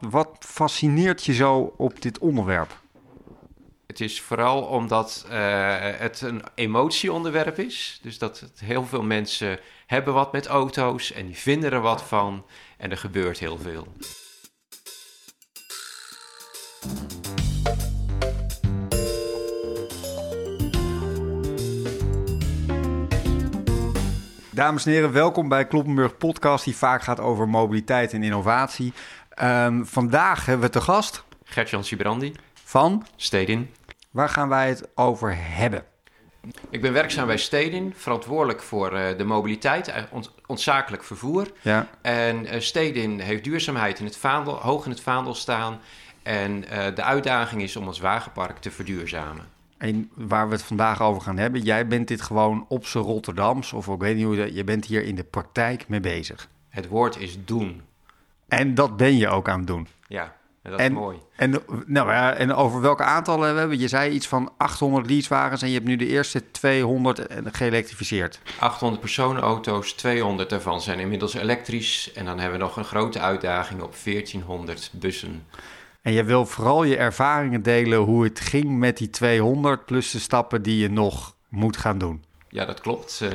wat fascineert je zo op dit onderwerp? Het is vooral omdat uh, het een emotieonderwerp is. Dus dat het heel veel mensen hebben wat met auto's en die vinden er wat van. En er gebeurt heel veel. Dames en heren, welkom bij Kloppenburg Podcast, die vaak gaat over mobiliteit en innovatie. Um, vandaag hebben we te gast... Gertjan Sibrandi. Van? Stedin. Waar gaan wij het over hebben? Ik ben werkzaam bij Stedin, verantwoordelijk voor uh, de mobiliteit, ont ontzakelijk vervoer. Ja. En uh, Stedin heeft duurzaamheid in het vaandel, hoog in het vaandel staan. En de uitdaging is om ons wagenpark te verduurzamen. En waar we het vandaag over gaan hebben, jij bent dit gewoon op z'n Rotterdams, of ik weet niet hoe dat, je bent hier in de praktijk mee bezig. Het woord is doen. En dat ben je ook aan het doen. Ja, en dat is mooi. En, nou ja, en over welke aantallen hebben we? Je zei iets van 800 leasewagens en je hebt nu de eerste 200 geëlektrificeerd. 800 personenauto's, 200 daarvan zijn inmiddels elektrisch. En dan hebben we nog een grote uitdaging op 1400 bussen. En je wil vooral je ervaringen delen hoe het ging met die 200 plus de stappen die je nog moet gaan doen. Ja, dat klopt. Uh,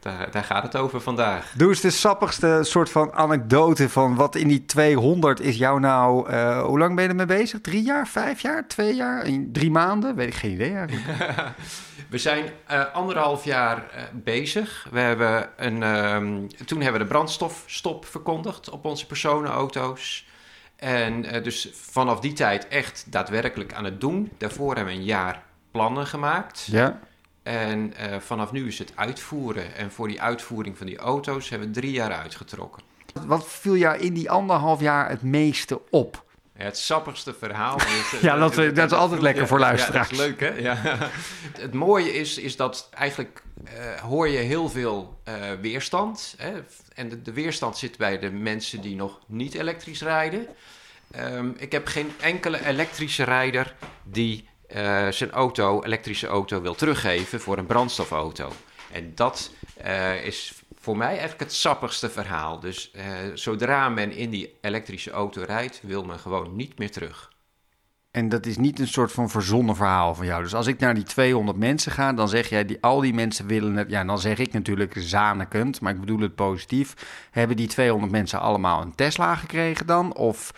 daar, daar, gaat het over vandaag. Doe eens de sappigste soort van anekdote van wat in die 200 is jou nou... Uh, hoe lang ben je ermee bezig? Drie jaar, vijf jaar, twee jaar, drie maanden? Weet ik geen idee eigenlijk. we zijn uh, anderhalf jaar bezig. We hebben een, um, toen hebben we de brandstofstop verkondigd op onze personenauto's. En dus vanaf die tijd echt daadwerkelijk aan het doen. Daarvoor hebben we een jaar plannen gemaakt. Ja. En uh, vanaf nu is het uitvoeren. En voor die uitvoering van die auto's hebben we drie jaar uitgetrokken. Wat viel jou in die anderhalf jaar het meeste op? Het sappigste verhaal. ja, dat, dat, dat, is altijd lekker voor luisteraars. Ja, dat is leuk, hè? Ja. het mooie is, is dat eigenlijk uh, hoor je heel veel uh, weerstand. Hè? En de, de, weerstand zit bij de mensen die nog niet elektrisch rijden. Um, ik heb geen enkele elektrische rijder die uh, zijn auto, elektrische auto, wil teruggeven voor een brandstofauto. En dat uh, is voor mij eigenlijk het sappigste verhaal. Dus uh, zodra men in die elektrische auto rijdt, wil men gewoon niet meer terug. En dat is niet een soort van verzonnen verhaal van jou. Dus als ik naar die 200 mensen ga, dan zeg jij, die, al die mensen willen het. Ja, dan zeg ik natuurlijk zanekend, maar ik bedoel het positief. Hebben die 200 mensen allemaal een Tesla gekregen dan? Of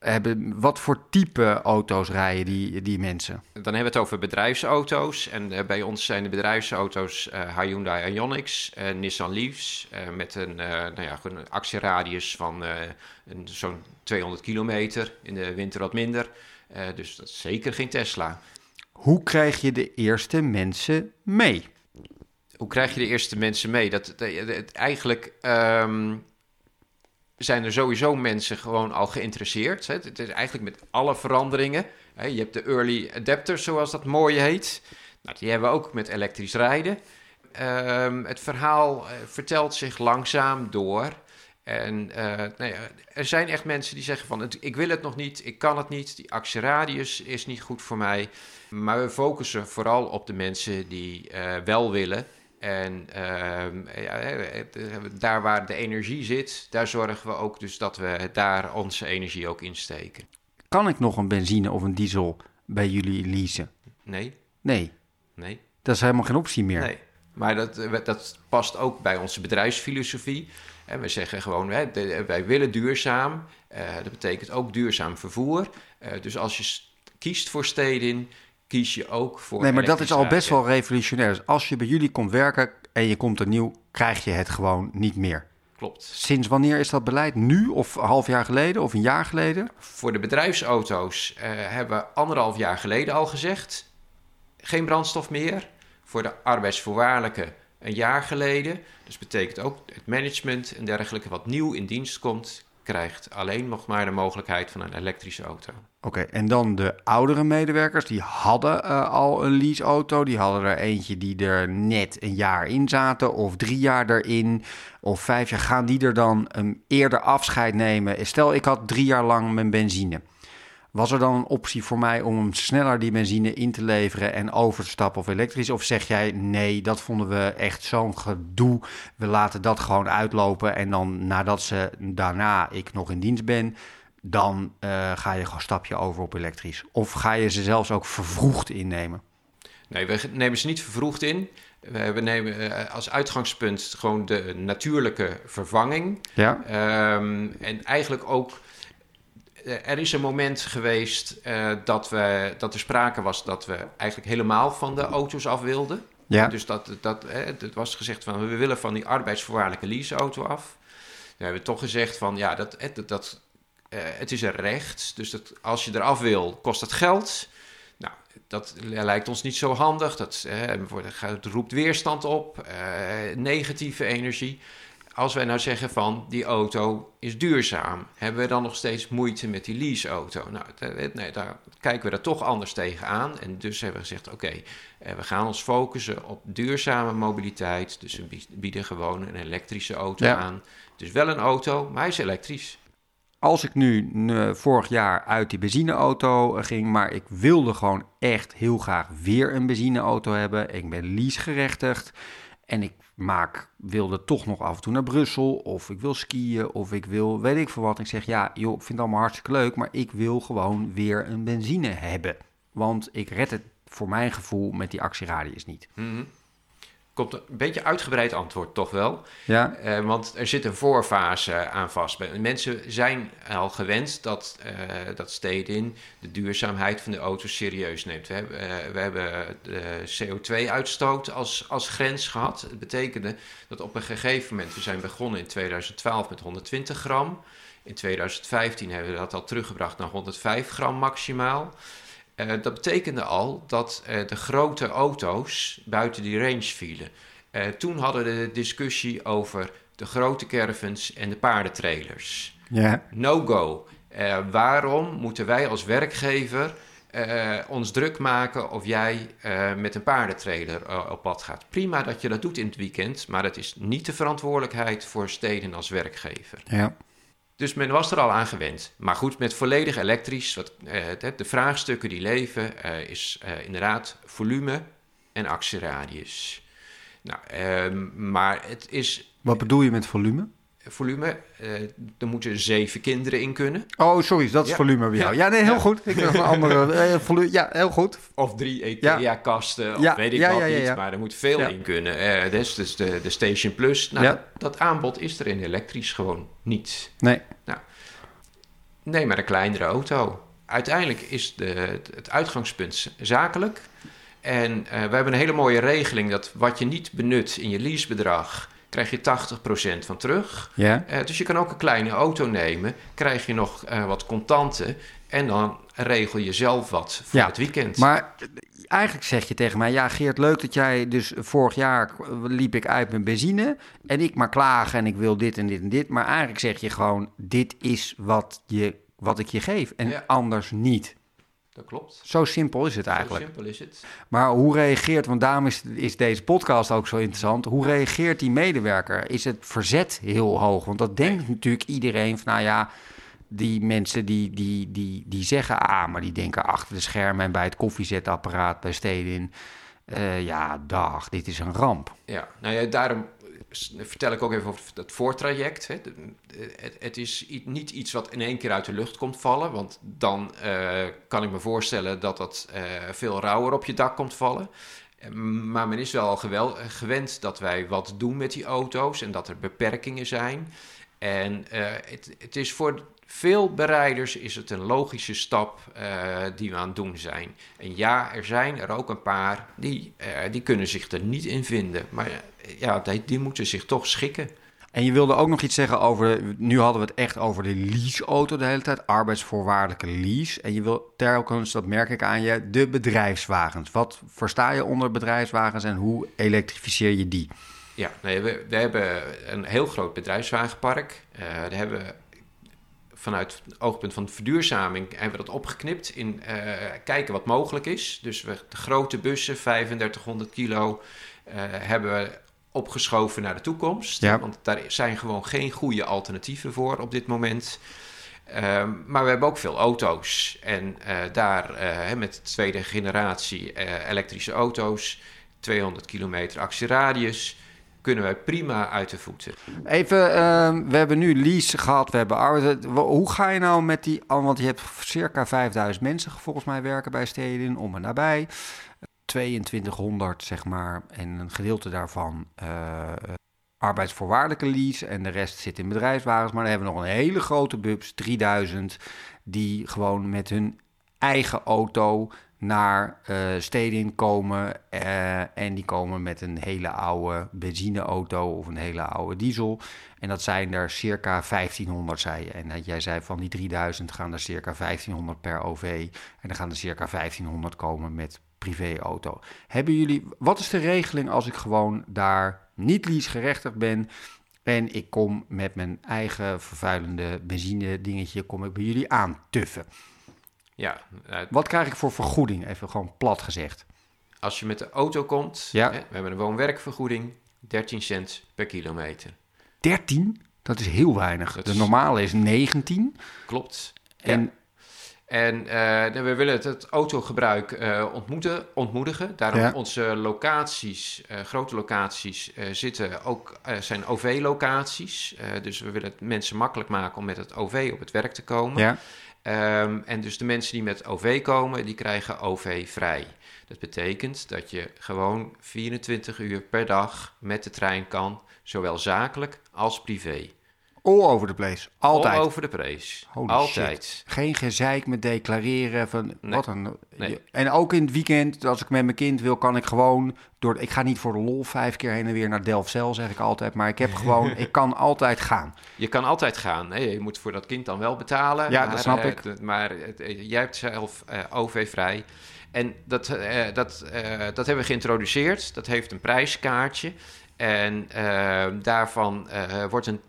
hebben, wat voor type auto's rijden die, die mensen? Dan hebben we het over bedrijfsauto's. En uh, bij ons zijn de bedrijfsauto's uh, Hyundai Ioniq's, uh, Nissan Leafs... met een, nou ja, een actieradius van zo'n 200 kilometer, in de winter wat minder. dus dat is zeker geen Tesla. Hoe krijg je de eerste mensen mee? Hoe krijg je de eerste mensen mee? Dat, dat, eigenlijk... Um, zijn er sowieso mensen gewoon al geïnteresseerd. Hè? Het is eigenlijk met alle veranderingen. Hè? Je hebt de early adapters, zoals dat mooi heet. Nou, die hebben we ook met elektrisch rijden. Um, het verhaal uh, vertelt zich langzaam door. En uh, nou ja, er zijn echt mensen die zeggen van... ik wil het nog niet, ik kan het niet. Die actieradius is niet goed voor mij. Maar we focussen vooral op de mensen die uh, wel willen... En uh, ja, daar waar de energie zit, daar zorgen we ook dus dat we daar onze energie ook insteken. Kan ik nog een benzine of een diesel bij jullie leasen? Nee. Nee? Nee. Dat is helemaal geen optie meer? Nee. Maar dat, dat past ook bij onze bedrijfsfilosofie. En we zeggen gewoon, hè, wij willen duurzaam. Uh, dat betekent ook duurzaam vervoer. Uh, dus als je kiest voor steden kies je ook voor. Nee, maar dat is al best wel revolutionair. Dus als je bij jullie komt werken en je komt er nieuw, krijg je het gewoon niet meer. Klopt. Sinds wanneer is dat beleid? Nu of een half jaar geleden of een jaar geleden? Voor de bedrijfsauto's uh, hebben we anderhalf jaar geleden al gezegd: geen brandstof meer. Voor de arbeidsvoorwaardelijke een jaar geleden. Dus betekent ook het management en dergelijke wat nieuw in dienst komt, krijgt alleen nog maar de mogelijkheid van een elektrische auto. Oké, en dan de oudere medewerkers, die hadden uh, al een leaseauto. Die hadden er eentje die er net een jaar in zaten, of drie jaar erin, of vijf jaar. Gaan die er dan een eerder afscheid nemen? Stel, ik had drie jaar lang mijn benzine. Was er dan een optie voor mij om hem sneller die benzine in te leveren en over te stappen op elektrisch? Of zeg jij nee, dat vonden we echt zo'n gedoe. We laten dat gewoon uitlopen en dan nadat ze daarna ik nog in dienst ben, dan eh, ga je gewoon stapje over op elektrisch. Of ga je ze zelfs ook vervroegd innemen? Nee, we nemen ze niet vervroegd in. We, nemen eh, als uitgangspunt gewoon de natuurlijke vervanging. Ja. Ehm, en eigenlijk ook, er is een moment geweest eh, dat, we, dat er sprake was dat we eigenlijk helemaal van de auto's af wilden. Ja. Dus dat, dat, eh, het was gezegd van we willen van die arbeidsvoorwaardelijke leaseauto af. We hebben toch gezegd van ja, dat, eh, dat, dat, eh, het is een recht. Dus dat, als je eraf wil, kost dat geld. Nou, dat lijkt ons niet zo handig. Dat, eh, het roept weerstand op, eh, negatieve energie. Als wij nou zeggen van die auto is duurzaam, hebben we dan nog steeds moeite met die leaseauto? Nou, dat- nee, daar kijken we er toch anders tegenaan. En dus hebben we gezegd: oké, eh, we gaan ons focussen op duurzame mobiliteit. Dus we bie- bieden gewoon een elektrische auto Ja. aan. Dus wel een auto, maar hij is elektrisch. Als ik nu eh, vorig jaar uit die benzineauto eh, ging, maar ik wilde gewoon echt heel graag weer een benzineauto hebben. Ik ben leasegerechtigd en ik maak, wilde toch nog af en toe naar Brussel of ik wil skiën of ik wil weet ik veel wat. Ik zeg ja, joh, ik vind het allemaal hartstikke leuk, maar ik wil gewoon weer een benzine hebben. Want ik red het voor mijn gevoel met die actieradius niet. Mhm. Komt een beetje uitgebreid antwoord, toch wel? Ja, Eh, want er zit een voorfase aan vast. Mensen zijn al gewend dat, eh dat Stedin de duurzaamheid van de auto's serieus neemt. We hebben, eh, we hebben de CO2-uitstoot als, als grens gehad. Het betekende dat op een gegeven moment, we zijn begonnen in 2012 met 120 gram. In 2015 hebben we dat al teruggebracht naar 105 gram maximaal. Eh, dat betekende al dat eh, de grote auto's buiten die range vielen. Eh, toen hadden we de discussie over de grote caravans en de paardentrailers. ja, No go. Waarom moeten wij als werkgever ons druk maken of jij met een paardentrailer op pad gaat? Prima dat je dat doet in het weekend, maar dat is niet de verantwoordelijkheid voor steden als werkgever. ja. Dus men was er al aan gewend. Maar goed, met volledig elektrisch, wat, eh, de, vraagstukken die leven, eh, is eh, inderdaad volume en actieradius. Nou, ehm, maar het is Wat bedoel je met volume? Volume, eh, er moeten zeven kinderen in kunnen. Oh, sorry, dat is Ja. volume bij jou. Ja, nee, heel Ja. goed. Ik dacht een andere eh, volume. Ja, heel goed. Of drie Ja. ETA-kasten, of Ja, weet ik wat niet. Maar er moet veel in kunnen. Eh dus, dus de, de Station Plus, nou, Ja. dat, dat aanbod is er in elektrisch gewoon niet. Nee. Nee, maar een kleinere auto. Uiteindelijk is de, het- uitgangspunt zakelijk. En we hebben een hele mooie regeling dat wat je niet benut in je leasebedrag, krijg je 80% van terug. Ja. Eh, dus je kan ook een kleine auto nemen, krijg je nog eh, wat contanten en dan regel je zelf wat voor Ja, het weekend. Maar eh, eigenlijk zeg je tegen mij, ja Geert, leuk dat jij dus vorig jaar liep ik uit met benzine en ik maar klagen en ik wil dit en dit en dit. Maar eigenlijk zeg je gewoon, dit is wat, je, wat ik je geef en Ja. anders niet. Dat klopt. Zo simpel is het Zo eigenlijk. simpel is het. Maar hoe reageert, want daarom is, is deze podcast ook zo interessant. Hoe reageert die medewerker? Is het verzet heel hoog? Want dat denkt natuurlijk iedereen van, nou ja, die mensen die, die, die, die zeggen A, maar die denken achter de schermen en bij het koffiezetapparaat bij Stedin. eh, ja, dag, dit is een ramp. Ja, nou ja, daarom vertel ik ook even over dat voortraject. Hè. Het, het is niet iets wat in één keer uit de lucht komt vallen, want dan eh, kan ik me voorstellen dat dat eh, veel rauwer op je dak komt vallen. Eh, Maar men is wel gewend dat wij wat doen met die auto's en dat er beperkingen zijn. En het, het is voor veel bereiders is het een logische stap eh, die we aan het doen zijn. En ja, er zijn er ook een paar die, eh, die kunnen zich er niet in vinden. Maar eh, ja, die, die moeten zich toch schikken. En je wilde ook nog iets zeggen over, nu hadden we het echt over de leaseauto de hele tijd, arbeidsvoorwaardelijke lease. En je wil telkens, dat merk ik aan je, de bedrijfswagens. Wat versta je onder bedrijfswagens en hoe elektrificeer je die? Ja, nee, we, we hebben een heel groot bedrijfswagenpark. Daar hebben we vanuit het oogpunt van verduurzaming hebben we dat opgeknipt in eh, kijken wat mogelijk is. Dus we, de grote bussen, 3500 kilo, eh, hebben we opgeschoven naar de toekomst. Ja. Want daar zijn gewoon geen goede alternatieven voor op dit moment. Ehm, maar we hebben ook veel auto's. En eh, daar met de tweede generatie elektrische auto's, 200 kilometer actieradius. Kunnen wij prima uit de voeten. Even, ehm, we hebben nu lease gehad, we hebben arbeid. Hoe ga je nou met die, want je hebt circa 5000 mensen volgens mij werken bij Stedin, om en nabij. 2200 zeg maar, en een gedeelte daarvan uh, arbeidsvoorwaardelijke lease en de rest zit in bedrijfswagens. Maar dan hebben we nog een hele grote bubs, 3000, die gewoon met hun eigen auto naar uh, Stedin komen. Uh, en die komen met een hele oude benzineauto of een hele oude diesel. En dat zijn er circa 1500, zei je. En jij zei van die 3000 gaan er circa 1500 per OV. En dan gaan er circa 1500 komen met privéauto. Hebben jullie, wat is de regeling als ik gewoon daar niet leasegerechtigd ben en ik kom met mijn eigen vervuilende benzine dingetje, kom ik bij jullie aantuffen? Ja. Uh, wat krijg ik voor vergoeding? Even gewoon plat gezegd. Als je met de auto komt, ja. hè, we hebben een woon-werkvergoeding, 13 cent per kilometer. 13? Dat is heel weinig. Dat de normale is 19. Klopt. En ja. En uh, we willen het, het autogebruik uh, ontmoeten, ontmoedigen. Daarom Ja. onze locaties, uh, grote locaties, zitten ook, zijn OV-locaties. dus we willen het mensen makkelijk maken om met het OV op het werk te komen. ja. Um, en dus de mensen die met OV komen, die krijgen OV vrij. Dat betekent dat je gewoon 24 uur per dag met de trein kan, zowel zakelijk als privé. All over the place. Altijd. All over de prijs. Holy Altijd. shit. Geen gezeik met declareren van Nee. wat een. Nee. En ook in het weekend, als ik met mijn kind wil, kan ik gewoon door. Ik ga niet voor de lol vijf keer heen en weer naar Delfzijl, zeg ik altijd. Maar ik heb gewoon, ik kan altijd gaan. Je kan altijd gaan. Hè? Je moet voor dat kind dan wel betalen. Ja, maar, dat snap eh, ik. maar eh, jij hebt zelf eh, OV-vrij. En dat, eh, dat, eh, dat hebben we geïntroduceerd. Dat heeft een prijskaartje. En eh, daarvan eh, wordt een,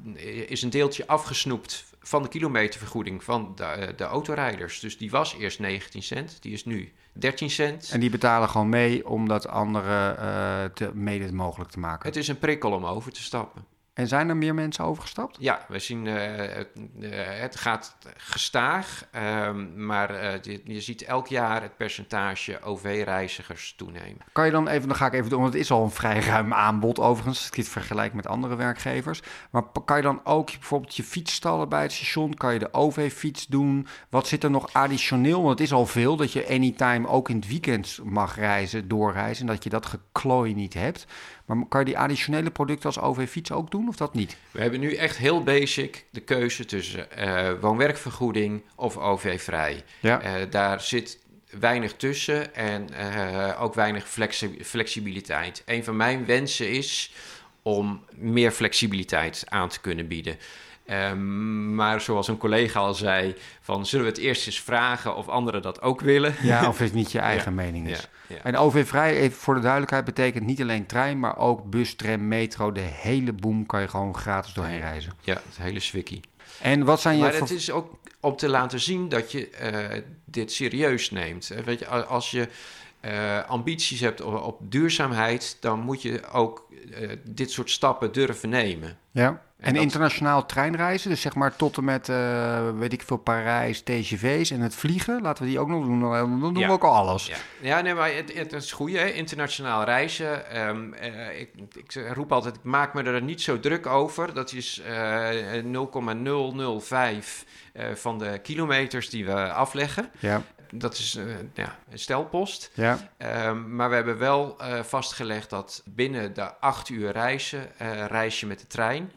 is een deeltje afgesnoept van de kilometervergoeding van de, eh, de autorijders. Dus die was eerst 19 cent, die is nu 13 cent. En die betalen gewoon mee om dat anderen eh, te, mede mogelijk te maken. Het is een prikkel om over te stappen. En zijn er meer mensen overgestapt? Ja, we zien uh, het, uh, het gaat gestaag, um, maar uh, je, je, ziet elk jaar het percentage OV-reizigers toenemen. Kan je dan even, dan ga ik even doen, want het is al een vrij ruim aanbod overigens, als ik dit vergelijk met andere werkgevers. Maar kan je dan ook bijvoorbeeld je fiets stallen bij het station? Kan je de OV-fiets doen? Wat zit er nog additioneel? Want het is al veel dat je anytime ook in het weekend mag reizen, doorreizen, en dat je dat geklooi niet hebt. Maar kan je die additionele producten als OV-fiets ook doen of dat niet? We hebben nu echt heel basic de keuze tussen uh, woon-werkvergoeding of OV-vrij. Ja. Uh, daar zit weinig tussen en uh, ook weinig flexi flexibiliteit. Een van mijn wensen is om meer flexibiliteit aan te kunnen bieden. Um, maar zoals een collega al zei, van zullen we het eerst eens vragen of anderen dat ook willen? Ja, of het niet je eigen ja, mening is. Ja, ja. En OV-vrij, even voor de duidelijkheid, betekent niet alleen trein, maar ook bus, tram, metro. De hele boom kan je gewoon gratis doorheen reizen. Ja, het hele swikkie. En wat zijn je... Maar het is ook om te laten zien dat je uh, dit serieus neemt. Weet je, als je uh, ambities hebt op, op, duurzaamheid, dan moet je ook uh, dit soort stappen durven nemen. Ja. En, internationaal treinreizen, dus zeg maar tot en met, uh, weet ik veel, Parijs, TGV's en het vliegen, laten we die ook nog doen. Dan doen ja. we ook al alles. Ja, ja nee, maar het, het is goed, hè? internationaal reizen. Um, uh, ik, ik, roep altijd, ik maak me er niet zo druk over. Dat is uh, 0,005 van de kilometers die we afleggen. Ja. Dat is uh, ja, een stelpost. Ja. Um, maar we hebben wel uh, vastgelegd dat binnen de acht uur reizen reis je met de trein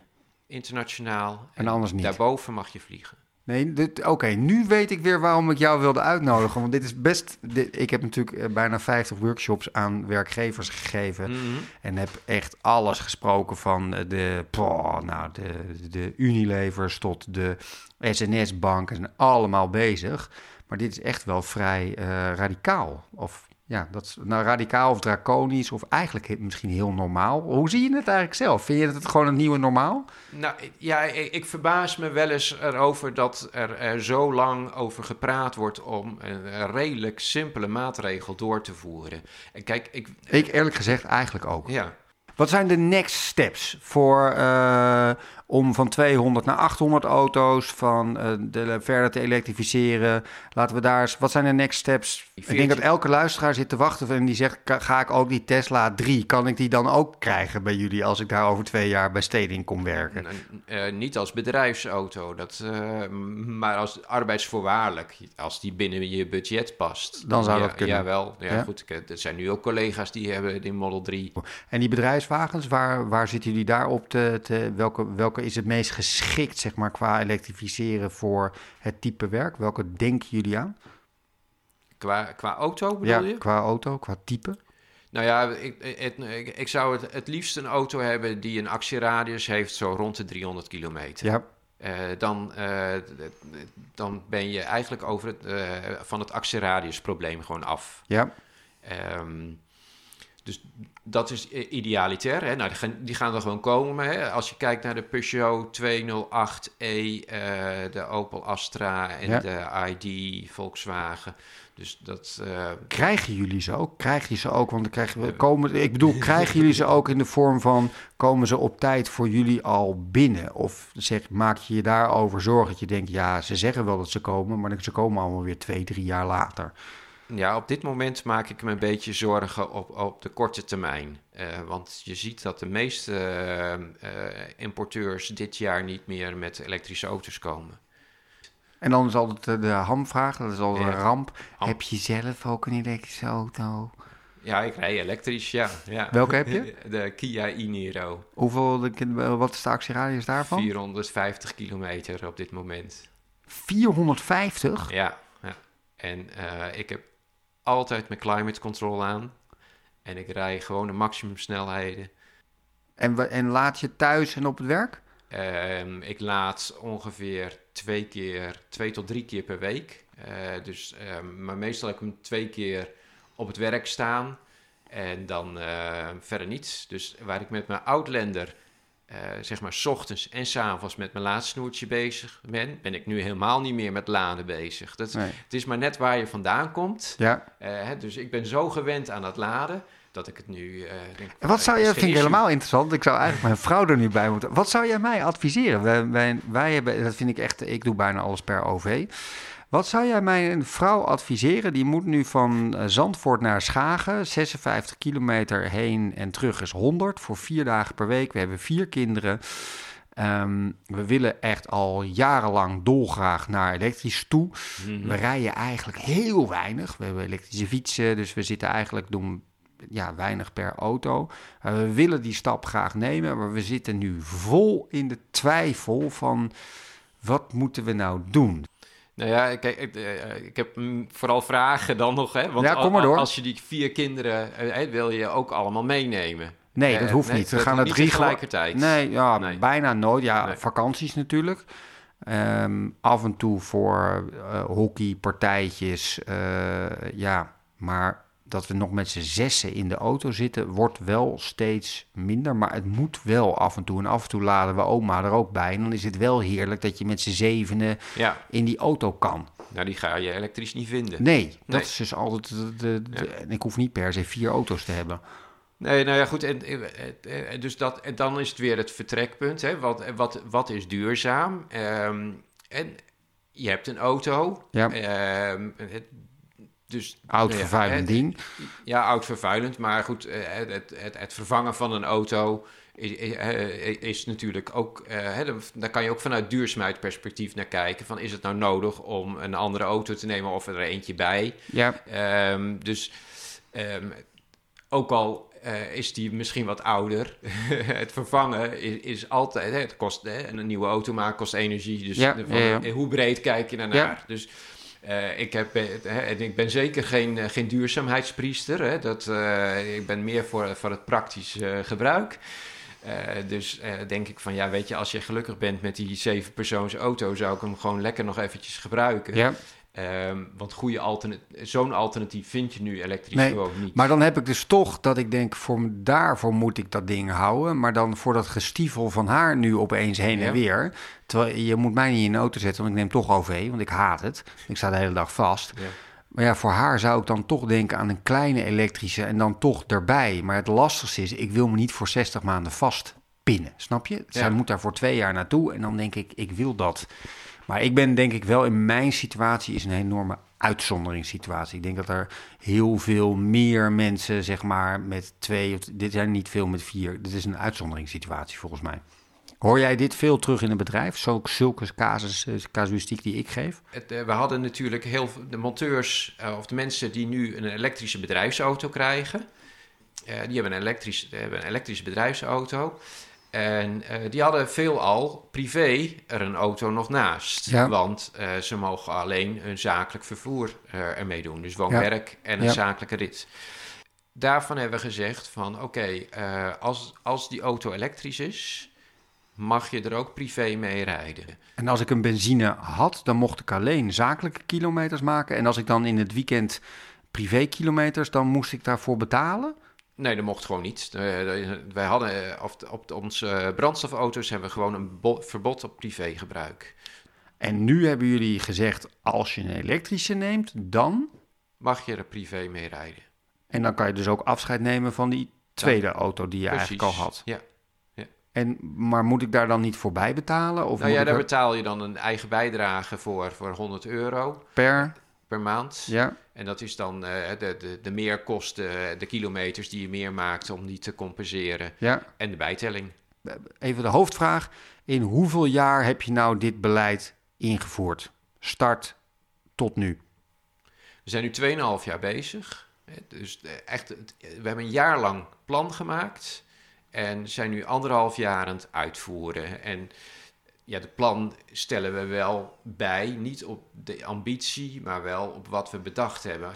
internationaal. En anders niet. Daarboven mag je vliegen. Nee, oké, okay, nu weet ik weer waarom ik jou wilde uitnodigen. Want dit is best. Dit, ik heb natuurlijk uh, bijna 50 workshops aan werkgevers gegeven. Mm -hmm. En heb echt alles gesproken van de, poh, nou, de, de Unilevers tot de SNS-bank. En allemaal bezig. Maar dit is echt wel vrij uh, radicaal. Of ja, dat is nou radicaal of draconisch. Of eigenlijk misschien heel normaal. Hoe zie je het eigenlijk zelf? Vind je het gewoon een nieuwe normaal? Nou ja, ik, ik verbaas me wel eens erover dat er, er zo lang over gepraat wordt om een redelijk simpele maatregel door te voeren. En kijk, ik. Ik eerlijk gezegd eigenlijk ook. Ja. Wat zijn de next steps voor, eh, om van 200 naar 800 auto's, van eh, de, verder te elektrificeren? Laten we daar eens, wat zijn de next steps? Ik denk dat elke luisteraar zit te wachten en die zegt, ga ik ook die Tesla 3, kan ik die dan ook krijgen bij jullie als ik daar over twee jaar bij Steding kom werken? Uh, niet als bedrijfsauto, dat, maar als arbeidsvoorwaardelijk, als die binnen je budget past. Dan zou dat kunnen. Jawel, ja, ja? goed, er zijn nu ook collega's die hebben die Model 3. En die bedrijfswagens, waar, waar zitten jullie daar op? Te, te, welke, welke is het meest geschikt, zeg maar, qua elektrificeren voor het type werk? Welke denken jullie aan? Qua, qua auto bedoel ja, qua auto, qua type? Nou ja, ik, ik, ik zou het, het liefst een auto hebben die een actieradius heeft zo rond de 300 kilometer. Ja. Uh, dan, uh, dan ben je eigenlijk over het, uh, van het actieradiusprobleem gewoon af. Ja. Um, dus dat is idealitair. Hè? Nou, die, gaan, die gaan er gewoon komen. Hè? Als je kijkt naar de Peugeot 208e, uh, de Opel Astra en de ID Volkswagen. Dus dat... Uh... Krijgen jullie ze ook? Krijg je ze ook? Want dan krijgen we, komen, ik bedoel, krijgen jullie ze ook in de vorm van... komen ze op tijd voor jullie al binnen? Of zeg, maak je je daarover zorgen dat je denkt... ja, ze zeggen wel dat ze komen, maar ze komen allemaal weer twee, drie jaar later. Ja, op dit moment maak ik me een beetje zorgen op, op de korte termijn. Uh, want je ziet dat de meeste uh, uh, importeurs dit jaar niet meer met elektrische auto's komen. En dan is altijd de hamvraag, dat is al een ramp. Heb je zelf ook een elektrische auto? Ja, ik rij elektrisch, ja. ja. Welke heb je? De Kia e-Niro. Hoeveel, wat is de actieradius daarvan? 450 kilometer op dit moment. 450? Ja, ja. en ik heb altijd mijn climate control aan. En ik rij gewoon de maximumsnelheden. En, en laat je thuis en op het werk? Um, ik laat ongeveer twee keer, twee tot drie keer per week. Uh, dus, um, maar meestal heb ik hem twee keer op het werk staan. En dan uh, verder niets. Dus waar ik met mijn Outlander uh, zeg maar, s ochtends en s avonds met mijn laadsnoertje bezig ben, ben ik nu helemaal niet meer met laden bezig. Dat, nee. Het is maar net waar je vandaan komt. Ja. Uh, dus ik ben zo gewend aan het laden dat ik het nu uh, denk. En wat zou je, dat vind ik helemaal interessant. Ik zou eigenlijk mijn vrouw er nu bij moeten. Wat zou jij mij adviseren? Wij, wij, wij hebben, dat vind ik echt, ik doe bijna alles per OV. Wat zou jij mijn vrouw adviseren? Die moet nu van Zandvoort naar Schagen. 56 kilometer heen en terug is 100 voor vier dagen per week. We hebben vier kinderen. Um, we willen echt al jarenlang dolgraag naar elektrisch toe. Mm-hmm. We rijden eigenlijk heel weinig. We hebben elektrische fietsen, dus we zitten eigenlijk doen ja, weinig per auto. Uh, we willen die stap graag nemen, maar we zitten nu vol in de twijfel van wat moeten we nou doen? Nou ja, ik, ik heb vooral vragen dan nog, hè? Want ja, kom maar door. als je die vier kinderen uh, wil je ook allemaal meenemen. Nee, dat hoeft niet. We gaan het drie tegelijkertijd. Nee, ja, nee. bijna nooit. Ja, nee. vakanties natuurlijk. Um, af en toe voor uh, hockeypartijtjes. ja, maar dat we nog met z'n zessen in de auto zitten, wordt wel steeds minder. Maar het moet wel af en toe. En af en toe laden we oma er ook bij. En dan is het wel heerlijk dat je met z'n zevenen ja. in die auto kan. Nou, die ga je elektrisch niet vinden. Nee, dat nee. is dus altijd... De, de, de, ja. En ik hoef niet per se vier auto's te hebben. Nee, nou ja, goed. En, dus dat, en dan is het weer het vertrekpunt. Hè? Wat, wat, wat is duurzaam? Um, en je hebt een auto. Ja. Um, het, dus, oud ja, vervuilend het, ding. Ja, oud vervuilend. Maar goed, het, het, het vervangen van een auto is, is, is natuurlijk ook... Uh, daar kan je ook vanuit duurzaamheidsperspectief naar kijken. Van, is het nou nodig om een andere auto te nemen of er eentje bij? Ja. Um, dus um, ook al uh, is die misschien wat ouder. het vervangen is, is altijd, hè, het kost, hè, een nieuwe auto maken kost energie. Dus ja, van, ja, ja. hoe breed kijk je daarnaar? Ja. Dus uh, ik, heb, uh, ik ben zeker geen, uh, geen duurzaamheidspriester. Hè, dat, ik ben meer voor, voor het praktisch gebruik. dus denk ik van ja, weet je, als je gelukkig bent met die zevenpersoons auto, zou ik hem gewoon lekker nog eventjes gebruiken. Ja. Um, want goede alternat zo'n alternatief vind je nu elektrisch nee, gewoon niet. Maar dan heb ik dus toch dat ik denk, voor, daarvoor moet ik dat ding houden. Maar dan voor dat gestiefel van haar nu opeens heen ja. en weer. Terwijl je moet mij niet in de auto zetten, want ik neem toch OV, want ik haat het. Ik sta de hele dag vast. Ja. Maar ja, voor haar zou ik dan toch denken aan een kleine elektrische en dan toch erbij. Maar het lastigste is, ik wil me niet voor 60 maanden vastpinnen, snap je? Zij Ja. moet daar voor twee jaar naartoe en dan denk ik, ik wil dat. Maar ik ben denk ik wel in mijn situatie is een enorme uitzonderingssituatie. Ik denk dat er heel veel meer mensen, zeg maar, met twee... Dit zijn niet veel met vier. Dit is een uitzonderingssituatie volgens mij. Hoor jij dit veel terug in het bedrijf? Zulke casus, eh, casuïstiek die ik geef? Eh, we hadden natuurlijk heel de monteurs eh, of de mensen die nu een elektrische bedrijfsauto krijgen. die hebben een, elektrisch, hebben een elektrische bedrijfsauto. En eh, die hadden veelal privé er een auto nog naast. Ja. Want eh, ze mogen alleen hun zakelijk vervoer eh, ermee doen. Dus woon-werk en een Ja. zakelijke rit. Daarvan hebben we gezegd van oké, als, als die auto elektrisch is, mag je er ook privé mee rijden. En als ik een benzine had, dan mocht ik alleen zakelijke kilometers maken. En als ik dan in het weekend privé kilometers, dan moest ik daarvoor betalen. Nee, dat mocht gewoon niet. Eh, wij hadden eh, op, op onze eh, brandstofauto's hebben we gewoon een bo- verbod op privégebruik. En nu hebben jullie gezegd, als je een elektrische neemt, dan... Mag je er privé mee rijden? En dan kan je dus ook afscheid nemen van die tweede auto die je eigenlijk al had. Ja. En, maar moet ik daar dan niet voorbij betalen? Of Nou ja, daar er betaal je dan een eigen bijdrage voor, voor 100 euro per... per maand. Ja, En dat is dan eh, de, de, de meerkosten, de kilometers die je meer maakt om die te compenseren. ja. En de bijtelling. Even de hoofdvraag. In hoeveel jaar heb je nou dit beleid ingevoerd? Start tot nu. We zijn nu 2,5 jaar bezig. Dus eh, echt, we hebben een jaar lang plan gemaakt. En zijn nu anderhalf jaar aan het uitvoeren. En ja, de plan stellen we wel bij. Niet op de ambitie, maar wel op wat we bedacht hebben.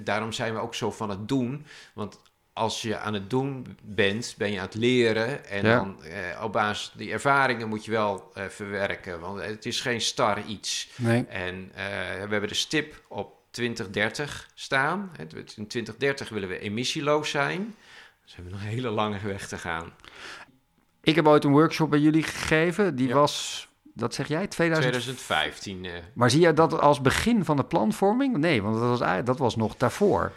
Daarom zijn we ook zo van het doen. Want als je aan het doen bent, ben je aan het leren. En Ja. dan eh, op basis die ervaringen moet je wel eh, verwerken. Want het is geen star iets. Nee. En eh, we hebben de stip op 2030 staan. In 2030 willen we emissieloos zijn. Dus we hebben nog een hele lange weg te gaan. Ik heb ooit een workshop bij jullie gegeven. Die Ja. was, dat zeg jij, 2000? 2015. eh, Maar zie jij dat als begin van de planvorming? Nee, want dat was, dat was nog daarvoor.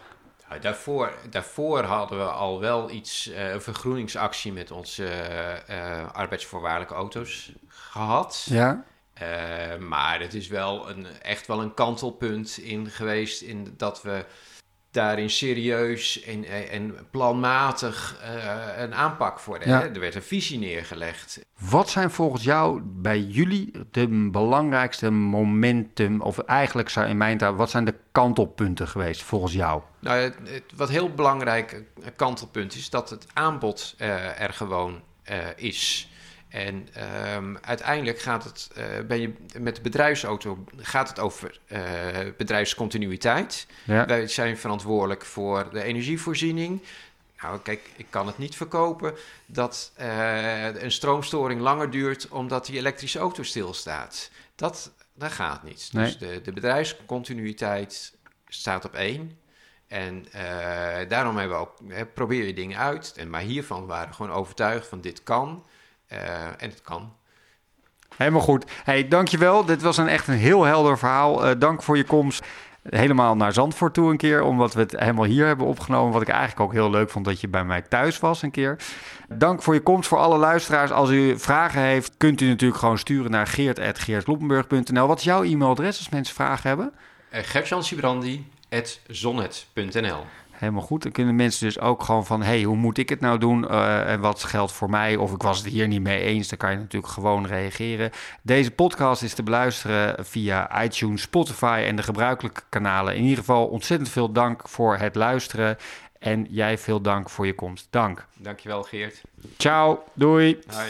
nou, daarvoor, daarvoor hadden we al wel iets, eh, een vergroeningsactie met onze eh, arbeidsvoorwaardelijke auto's gehad. Ja. Maar het is wel een, echt wel een kantelpunt in geweest in dat we daarin serieus en, en planmatig eh, een aanpak voor Ja. hè? Er werd een visie neergelegd. Wat zijn volgens jou bij jullie de belangrijkste momentum, of eigenlijk zou in mijn taal, wat zijn de kantelpunten geweest volgens jou? Nou, het, het- wat heel belangrijk eh, kantelpunt is dat het aanbod eh, er gewoon is. En ehm, uiteindelijk gaat het, eh, ben je, met de bedrijfsauto gaat het over eh, bedrijfscontinuïteit. Ja. Wij zijn verantwoordelijk voor de energievoorziening. Nou, kijk, ik kan het niet verkopen dat eh, een stroomstoring langer duurt omdat die elektrische auto stilstaat. Dat, dat gaat niet. Nee. Dus de, de bedrijfscontinuïteit staat op één. En daarom hebben we ook, hè, probeer je dingen uit. En, maar hiervan waren we gewoon overtuigd van dit kan. Eh, en het kan. Helemaal goed. Hey, dankjewel. Dit was een echt een heel helder verhaal. Eh, dank voor je komst. Helemaal naar Zandvoort toe een keer, omdat we het helemaal hier hebben opgenomen. Wat ik eigenlijk ook heel leuk vond dat je bij mij thuis was een keer. Dank voor je komst voor alle luisteraars. Als u vragen heeft, kunt u natuurlijk gewoon sturen naar geert.geertkloppenburg.nl. Wat is jouw e-mailadres als mensen vragen hebben? Uh. Helemaal goed. Dan kunnen mensen dus ook gewoon van: hey, hoe moet ik het nou doen? Eh, en wat geldt voor mij? Of ik was het hier niet mee eens. Dan kan je natuurlijk gewoon reageren. Deze podcast is te beluisteren via iTunes, Spotify en de gebruikelijke kanalen. In ieder geval ontzettend veel dank voor het luisteren. En jij veel dank voor je komst. Dank. Dankjewel, Geert. Ciao. Doei. Hoi.